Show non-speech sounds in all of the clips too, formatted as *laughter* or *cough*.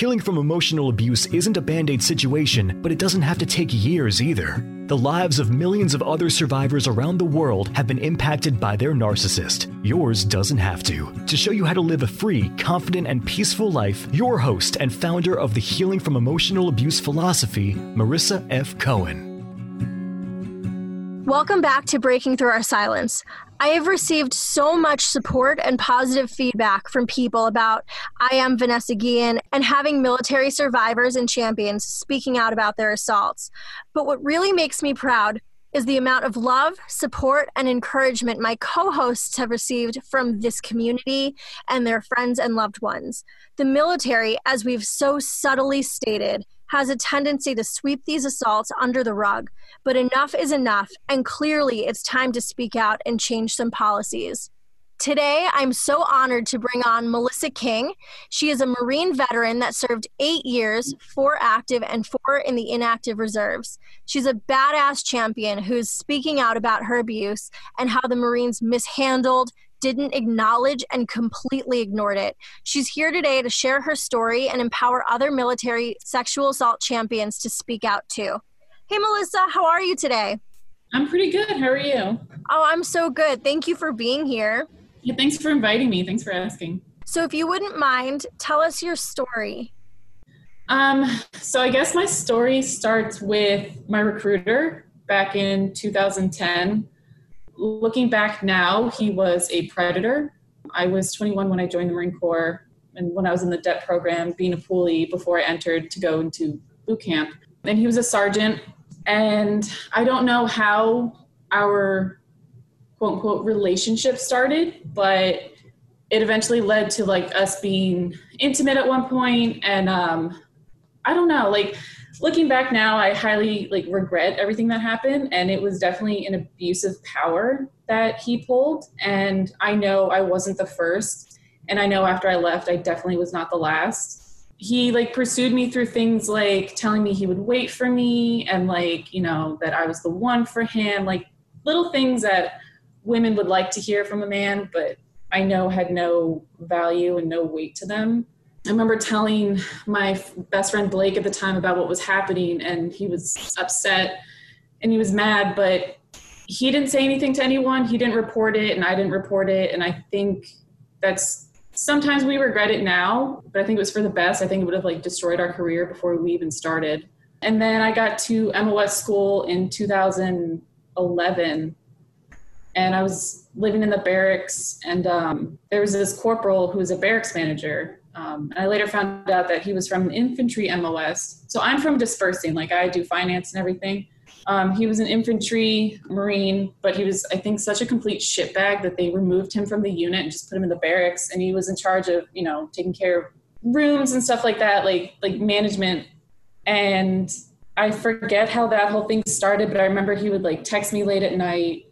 Healing from emotional abuse isn't a band aid situation, but it doesn't have to take years either. The lives of millions of other survivors around the world have been impacted by their narcissist. Yours doesn't have to. To show you how to live a free, confident, and peaceful life, your host and founder of the Healing from Emotional Abuse philosophy, Marissa F. Cohen. Welcome back to Breaking Through Our Silence. I have received so much support and positive feedback from people about I am Vanessa Guillen and having military survivors and champions speaking out about their assaults. But what really makes me proud is the amount of love, support, and encouragement my co hosts have received from this community and their friends and loved ones. The military, as we've so subtly stated, has a tendency to sweep these assaults under the rug, but enough is enough, and clearly it's time to speak out and change some policies. Today, I'm so honored to bring on Melissa King. She is a Marine veteran that served eight years, four active and four in the inactive reserves. She's a badass champion who's speaking out about her abuse and how the Marines mishandled, didn't acknowledge and completely ignored it. She's here today to share her story and empower other military sexual assault champions to speak out too. Hey, Melissa, how are you today? I'm pretty good. How are you? Oh, I'm so good. Thank you for being here. Yeah, thanks for inviting me. Thanks for asking. So, if you wouldn't mind, tell us your story. Um, so I guess my story starts with my recruiter back in 2010 looking back now, he was a predator. I was 21 when I joined the Marine Corps, and when I was in the DEP program, being a poolee before I entered to go into boot camp. And he was a sergeant, and I don't know how our quote unquote relationship started, but it eventually led to like us being intimate at one point, and um, I don't know, like looking back now, I highly like regret everything that happened, and it was definitely an abuse of power that he pulled. And I know I wasn't the first, and I know after I left, I definitely was not the last. He like pursued me through things like telling me he would wait for me, and like you know that I was the one for him, like little things that women would like to hear from a man, but I know had no value and no weight to them. I remember telling my best friend Blake at the time about what was happening, and he was upset and he was mad, but he didn't say anything to anyone. He didn't report it, and I didn't report it. And I think that's sometimes we regret it now, but I think it was for the best. I think it would have like destroyed our career before we even started. And then I got to MOS school in 2011, and I was living in the barracks, and um, there was this corporal who was a barracks manager um, and I later found out that he was from infantry MOS. So I'm from disbursing, like I do finance and everything. Um, he was an infantry marine, but he was, I think, such a complete shitbag that they removed him from the unit and just put him in the barracks. And he was in charge of, you know, taking care of rooms and stuff like that, like like management. And I forget how that whole thing started, but I remember he would like text me late at night.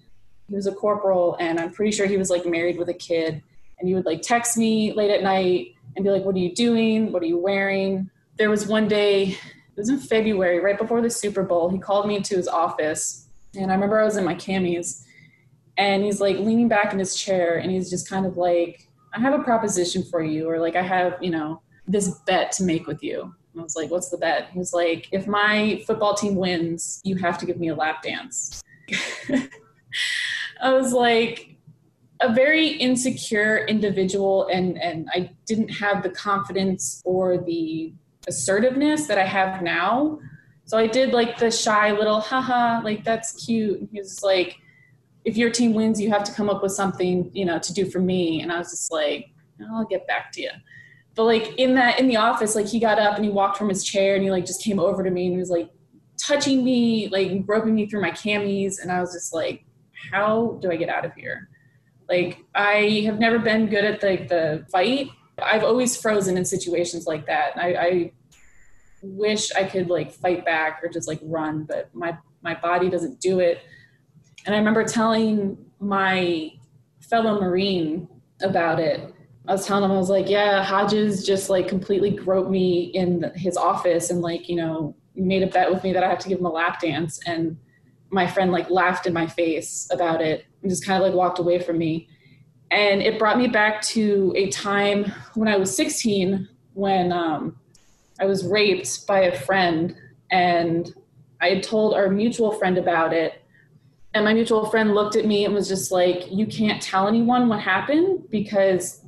He was a corporal, and I'm pretty sure he was like married with a kid. And he would like text me late at night and be like, what are you doing? What are you wearing? There was one day, it was in February, right before the Super Bowl. He called me into his office, and I remember I was in my camis, and he's like leaning back in his chair, and he's just kind of like, I have a proposition for you, or like, I have, you know, this bet to make with you. I was like, what's the bet? He was like, if my football team wins, you have to give me a lap dance. *laughs* I was like, a very insecure individual and and I didn't have the confidence or the assertiveness that I have now. So I did like the shy little haha, like that's cute. And he was like, if your team wins, you have to come up with something, you know, to do for me. And I was just like, I'll get back to you. But like in that in the office, like he got up and he walked from his chair and he like just came over to me and he was like touching me, like groping me through my camis, and I was just like, how do I get out of here? Like I have never been good at the, the fight. I've always frozen in situations like that. I, I wish I could like fight back or just like run, but my my body doesn't do it. And I remember telling my fellow Marine about it. I was telling him, I was like, yeah, Hodges just like completely groped me in his office and like, you know, made a bet with me that I have to give him a lap dance. And my friend like laughed in my face about it and just kind of like walked away from me. And it brought me back to a time when I was 16 when um, I was raped by a friend and I had told our mutual friend about it. And my mutual friend looked at me and was just like, You can't tell anyone what happened because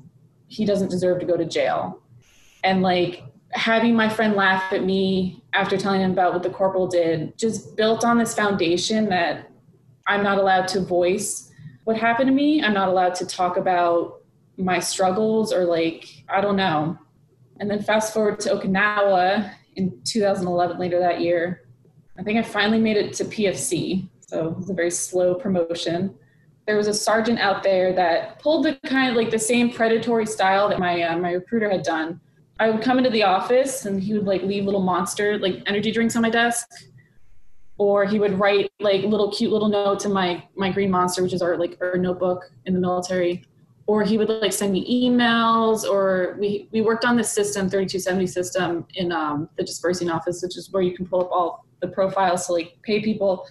he doesn't deserve to go to jail. And like having my friend laugh at me after telling him about what the corporal did just built on this foundation that I'm not allowed to voice what happened to me. I'm not allowed to talk about my struggles or like, I don't know. And then fast forward to Okinawa in 2011, later that year. I think I finally made it to PFC. So it was a very slow promotion there was a sergeant out there that pulled the kind of like the same predatory style that my uh, my recruiter had done. I would come into the office and he would like leave little monster like energy drinks on my desk, or he would write like little cute little notes in my my green monster, which is our like our notebook in the military. Or he would like send me emails, or we we worked on this system, 3270 system, in um, the disbursing office, which is where you can pull up all the profiles to like pay people.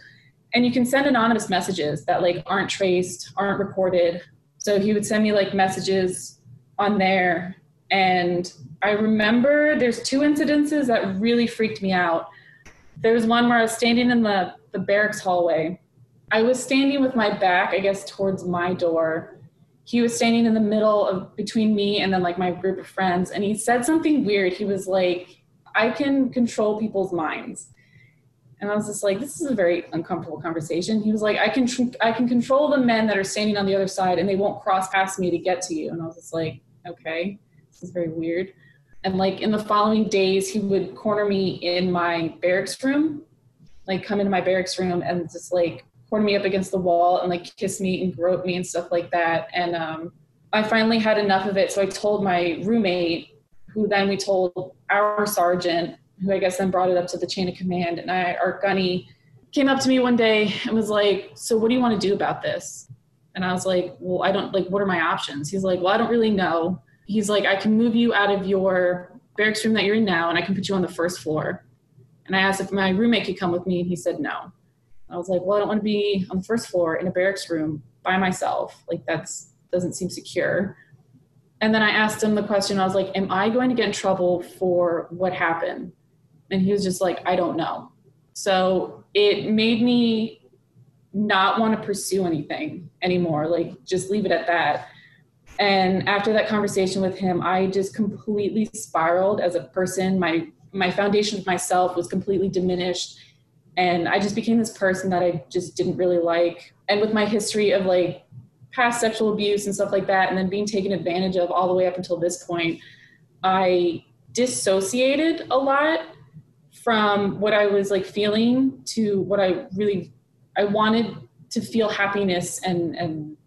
And you can send anonymous messages that like aren't traced aren't recorded. So he would send me like messages on there and i remember there's two incidences that really freaked me out there was one where i was standing in the, the barracks hallway i was standing with my back i guess towards my door he was standing in the middle of between me and then like my group of friends and he said something weird he was like i can control people's minds and I was just like, this is a very uncomfortable conversation. He was like, I can, tr- I can control the men that are standing on the other side and they won't cross past me to get to you. And I was just like, okay, this is very weird. And like in the following days, he would corner me in my barracks room, like come into my barracks room and just like corner me up against the wall and like kiss me and grope me and stuff like that. And um, I finally had enough of it. So I told my roommate, who then we told our sergeant who I guess then brought it up to the chain of command. And I, Art Gunny, came up to me one day and was like, So what do you want to do about this? And I was like, Well, I don't like, what are my options? He's like, Well, I don't really know. He's like, I can move you out of your barracks room that you're in now and I can put you on the first floor. And I asked if my roommate could come with me, and he said no. I was like, Well, I don't want to be on the first floor in a barracks room by myself. Like, that's doesn't seem secure. And then I asked him the question I was like, Am I going to get in trouble for what happened? And he was just like, I don't know. So it made me not want to pursue anything anymore, like just leave it at that. And after that conversation with him, I just completely spiraled as a person. My my foundation of myself was completely diminished and I just became this person that I just didn't really like. And with my history of like past sexual abuse and stuff like that and then being taken advantage of all the way up until this point, I dissociated a lot from what I was like feeling to what I really I wanted to feel happiness and and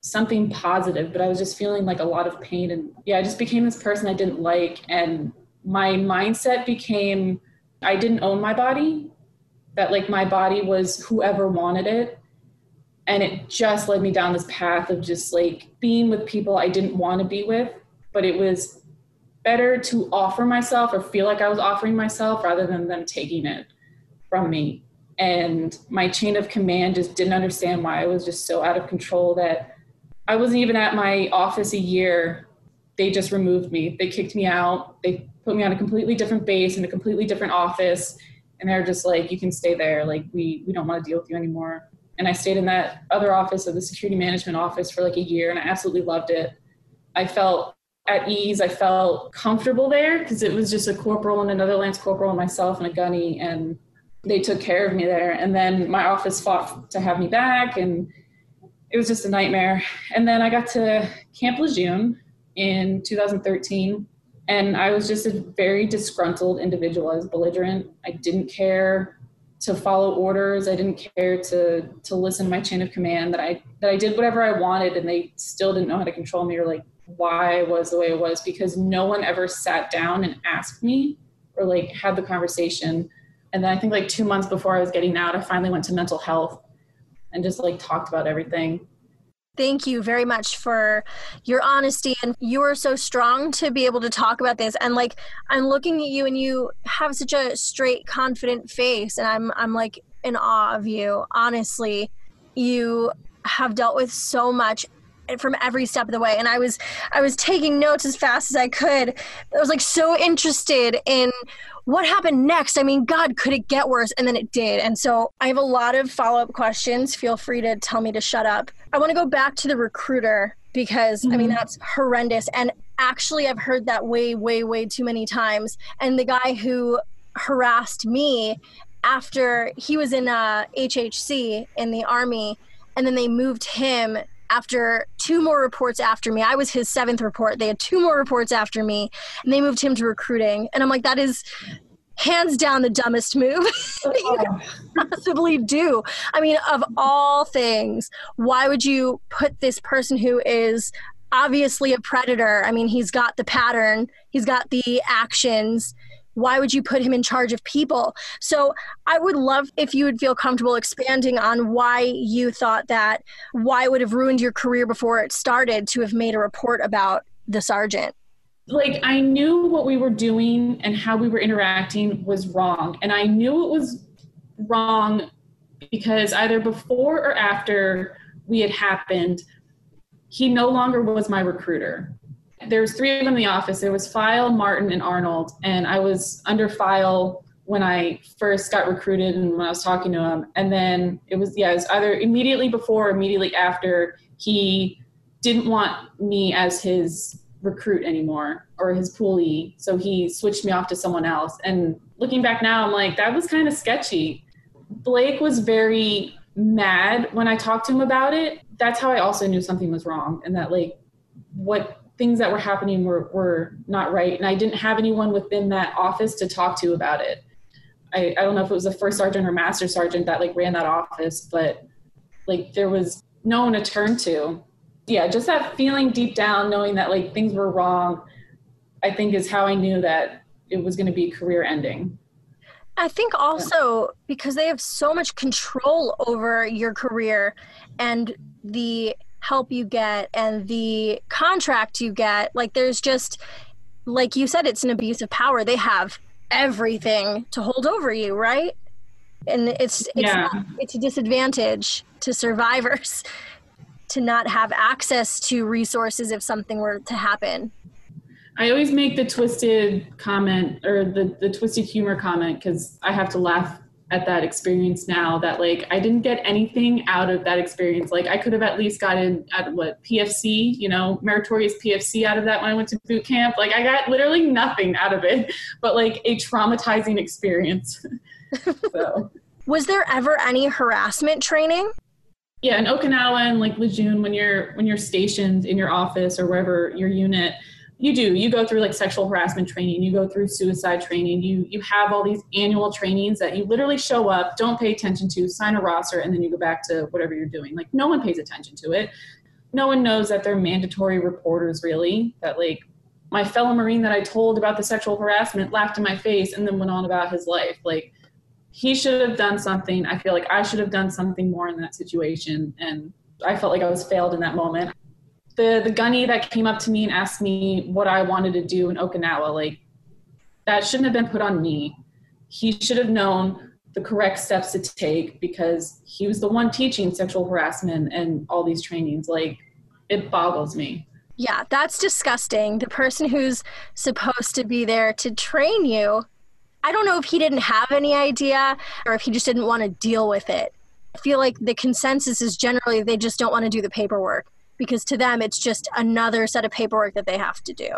something positive, but I was just feeling like a lot of pain and yeah, I just became this person I didn't like and my mindset became I didn't own my body, that like my body was whoever wanted it. And it just led me down this path of just like being with people I didn't want to be with, but it was better to offer myself or feel like I was offering myself rather than them taking it from me. And my chain of command just didn't understand why I was just so out of control that I wasn't even at my office a year. They just removed me. They kicked me out. They put me on a completely different base in a completely different office. And they're just like, you can stay there. Like, we, we don't want to deal with you anymore. And I stayed in that other office of the security management office for like a year and I absolutely loved it. I felt at ease. I felt comfortable there because it was just a corporal and another lance corporal and myself and a gunny, and they took care of me there. And then my office fought to have me back, and it was just a nightmare. And then I got to Camp Lejeune in 2013, and I was just a very disgruntled individual. I was belligerent. I didn't care to follow orders. I didn't care to to listen to my chain of command. That I that I did whatever I wanted, and they still didn't know how to control me or like why I was the way it was because no one ever sat down and asked me or like had the conversation. And then I think like two months before I was getting out, I finally went to mental health and just like talked about everything. thank you very much for your honesty and you are so strong to be able to talk about this and like i'm looking at you and you have such a straight confident face and i'm i'm like in awe of you honestly you have dealt with so much from every step of the way and i was i was taking notes as fast as i could i was like so interested in what happened next? I mean, God, could it get worse? And then it did. And so I have a lot of follow up questions. Feel free to tell me to shut up. I want to go back to the recruiter because mm-hmm. I mean, mm-hmm. that's horrendous. And actually, I've heard that way, way, way too many times. And the guy who harassed me after he was in uh, HHC in the Army, and then they moved him after two more reports after me. I was his seventh report. They had two more reports after me, and they moved him to recruiting. And I'm like, that is hands down the dumbest move that *laughs* you oh. could possibly do. I mean, of all things, why would you put this person who is obviously a predator? I mean, he's got the pattern, he's got the actions why would you put him in charge of people? So I would love if you would feel comfortable expanding on why you thought that, why would have ruined your career before it started to have made a report about the sergeant. Like I knew what we were doing and how we were interacting was wrong. And I knew it was wrong because either before or after we had happened, he no longer was my recruiter there was three of them in the office. There was File, Martin, and Arnold, and I was under File when I first got recruited and when I was talking to him. And then it was yeah, it was either immediately before or immediately after he didn't want me as his recruit anymore or his poolee. So he switched me off to someone else. And looking back now, I'm like, that was kind of sketchy. Blake was very mad when I talked to him about it. That's how I also knew something was wrong and that like what things that were happening were, were not right. And I didn't have anyone within that office to talk to about it. I, I don't know if it was the first sergeant or master sergeant that like ran that office, but like there was no one to turn to. Yeah, just that feeling deep down, knowing that like things were wrong, I think is how I knew that it was going to be career ending. I think also because they have so much control over your career and the help you get and the contract you get like there's just like you said it's an abuse of power. They have everything to hold over you right? And it's it's yeah. not, it's a disadvantage to survivors *laughs* to not have access to resources if something were to happen. I always make the twisted comment or the, the twisted humor comment because i have to laugh at that experience now that like I didn't get anything out of that experience. Like I could have at least gotten at what PFC, you know, meritorious PFC out of that when I went to boot camp. Like I got literally nothing out of it, *laughs* but like a traumatizing experience. *laughs* so was there ever any harassment training? Yeah, in Okinawa and like Lejeune, when you're when you're stationed in your office or wherever your unit, you do. You go through like sexual harassment training. You go through suicide training. You you have all these annual trainings that you literally show up don't pay attention to sign a roster and then you go back to whatever you're doing. Like no one pays attention to it. No one knows that they're mandatory reporters really. That like my fellow marine that i told about the sexual harassment laughed in my face and then went on about his life. Like he should have done something. I feel like i should have done something more in that situation. And i felt like i was failed in that moment the the gunny that came up to me and asked me what I wanted to do in Okinawa, like that shouldn't have been put on me. He should have known the correct steps to take because he was the one teaching sexual harassment and all these trainings. Like it boggles me. Yeah, that's disgusting. The person who's supposed to be there to train you, I don't know if he didn't have any idea or if he just didn't want to deal with it. I feel like the consensus is generally they just don't want to do the paperwork because to them it's just another set of paperwork that they have to do.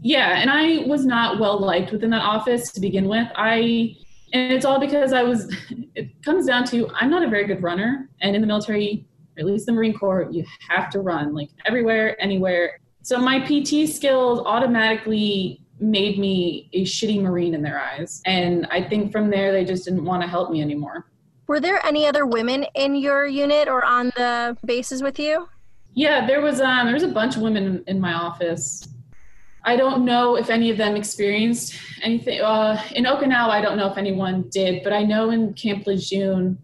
Yeah, and I was not well liked within that office to begin with. I and it's all because I was *laughs* it comes down to I'm not a very good runner and in the military, or at least the Marine Corps, you have to run like everywhere, anywhere. So my PT skills automatically made me a shitty Marine in their eyes. And I think from there they just didn't want to help me anymore. Were there any other women in your unit or on the bases with you? Yeah, there was um there was a bunch of women in my office. I don't know if any of them experienced anything. Uh, in Okinawa, I don't know if anyone did, but I know in Camp Lejeune,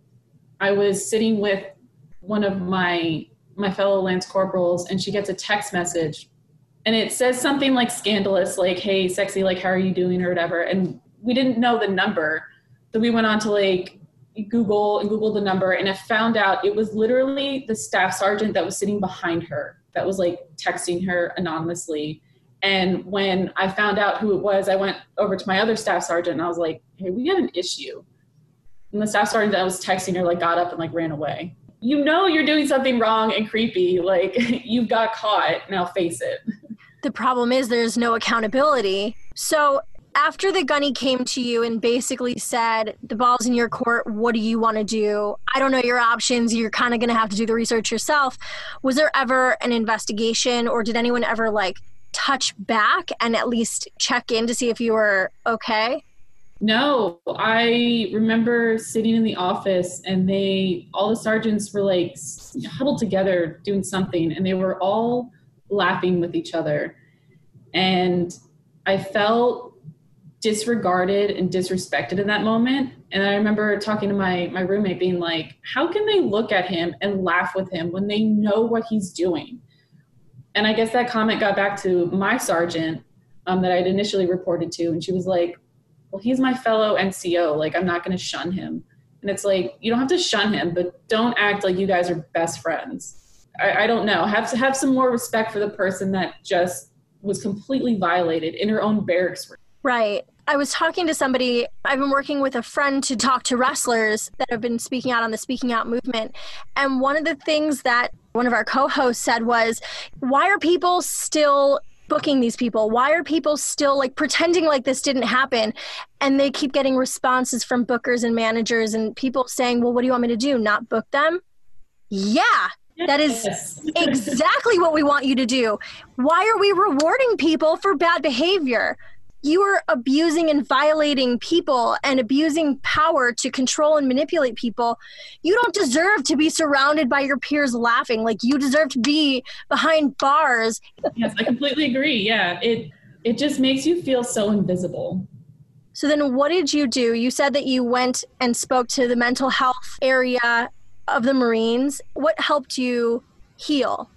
I was sitting with one of my my fellow lance corporals and she gets a text message and it says something like scandalous like hey sexy like how are you doing or whatever and we didn't know the number so we went on to like google and google the number and i found out it was literally the staff sergeant that was sitting behind her that was like texting her anonymously. And when i found out who it was i went over to my other staff sergeant and i was like hey we got an issue. And the staff sergeant that was texting her like got up and like ran away. You know you're doing something wrong and creepy like *laughs* you've got caught now face it. The problem is there's no accountability. So after the gunny came to you and basically said the ball's in your court what do you want to do? I don't know your options you're kind of going to have to do the research yourself. Was there ever an investigation or did anyone ever like touch back and at least check in to see if you were okay? No i remember sitting in the office and they all the sergeants were like huddled together doing something and they were all laughing with each other. And i felt disregarded and disrespected in that moment. And I remember talking to my my roommate being like, how can they look at him and laugh with him when they know what he's doing? And I guess that comment got back to my sergeant um, that I'd initially reported to, and she was like, "Well, he's my fellow NCO. Like, I'm not going to shun him." And it's like you don't have to shun him, but don't act like you guys are best friends. I, I don't know. Have to have some more respect for the person that just was completely violated in her own barracks room. Right. I was talking to somebody, I've been working with a friend to talk to wrestlers that have been speaking out on the Speaking Out movement. And one of the things that one of our co hosts said was, why are people still booking these people? Why are people still like pretending like this didn't happen? And they keep getting responses from bookers and managers and people saying, well, what do you want me to do? Not book them? Yeah, that is *laughs* exactly what we want you to do. Why are we rewarding people for bad behavior? You are abusing and violating people and abusing power to control and manipulate people, you don't deserve to be surrounded by your peers laughing. Like you deserve to be behind bars. Yes, I completely agree. Yeah, it it just makes you feel so invisible. So then what did you do? You said that you went and spoke to the mental health area of the Marines. What helped you heal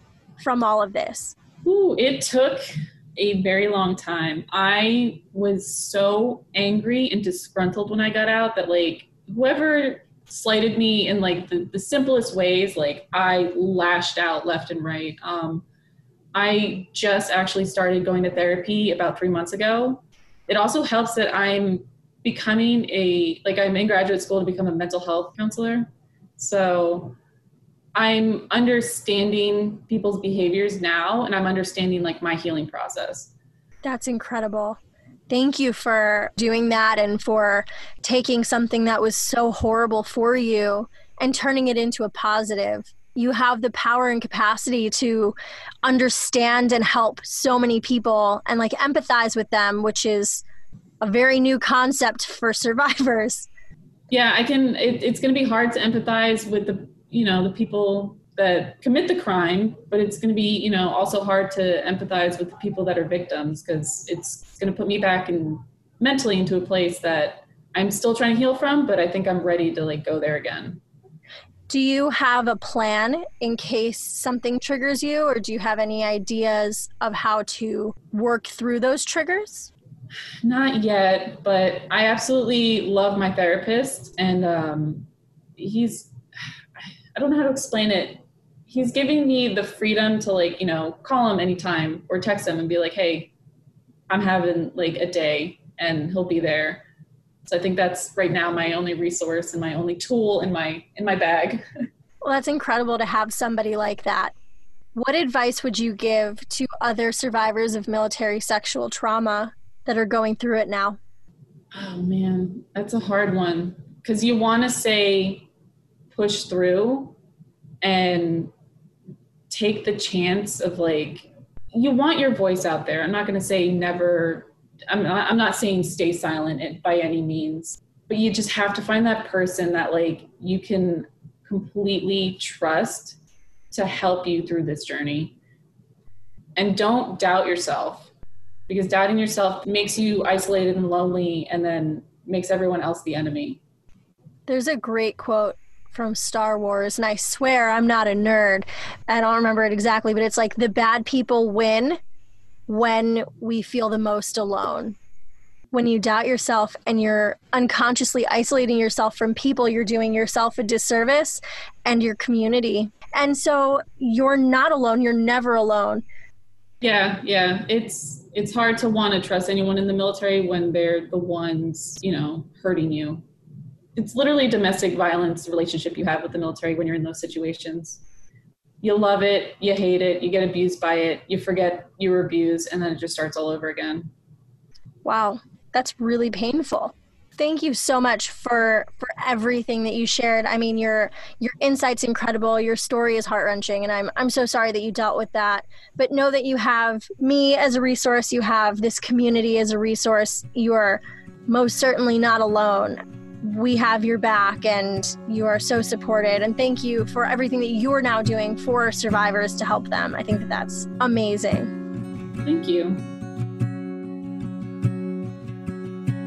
from all of this? Ooh, it took a very long time. I was so angry and disgruntled when I got out that like whoever slighted me in like the, the simplest ways, like I lashed out left and right. Um, I just actually started going to therapy about three months ago. It also helps that I'm becoming a like I'm in graduate school to become a mental health counselor. So I'm understanding people's behaviors now and I'm understanding like my healing process. That's incredible. Thank you for doing that and for taking something that was so horrible for you and turning it into a positive. You have the power and capacity to understand and help so many people and like empathize with them, which is a very new concept for *laughs* survivors. Yeah, I can. It, it's going to be hard to empathize with the you know the people that commit the crime but it's going to be you know also hard to empathize with the people that are victims because it's going to put me back in mentally into a place that i'm still trying to heal from but i think i'm ready to like go there again. Do you have a plan in case something triggers you or do you have any ideas of how to work through those triggers? Not yet but i absolutely love my therapist and um, he's I don't know how to explain it. He's giving me the freedom to like, you know, call him anytime or text him and be like, hey, I'm having like a day and he'll be there. So I think that's right now my only resource and my only tool in my in my bag. *laughs* well, that's incredible to have somebody like that. What advice would you give to other survivors of military sexual trauma that are going through it now? Oh man, that's a hard one because you want to say push through and take the chance of like you want your voice out there. I'm not going to say never I'm not, I'm not saying stay silent by any means but you just have to find that person that like you can completely trust to help you through this journey. And don't doubt yourself because doubting yourself makes you isolated and lonely and then makes everyone else the enemy. There's a great quote from Star Wars, and I swear I'm not a nerd. I don't remember it exactly, but it's like the bad people win when we feel the most alone. When you doubt yourself and you're unconsciously isolating yourself from people, you're doing yourself a disservice and your community. And so you're not alone, you're never alone. Yeah, yeah. It's it's hard to want to trust anyone in the military when they're the ones, you know, hurting you it's literally domestic violence relationship you have with the military when you're in those situations. You love it, you hate it, you get abused by it, you forget you were abused, and then it just starts all over again. Wow, that's really painful. Thank you so much for for everything that you shared. I mean, your your insight's incredible. Your story is heart wrenching, and I'm I'm so sorry that you dealt with that. But know that you have me as a resource. You have this community as a resource. You are most certainly not alone we have your back and you are so supported. And thank you for everything that you're now doing for survivors to help them. I think that that's amazing. Thank you.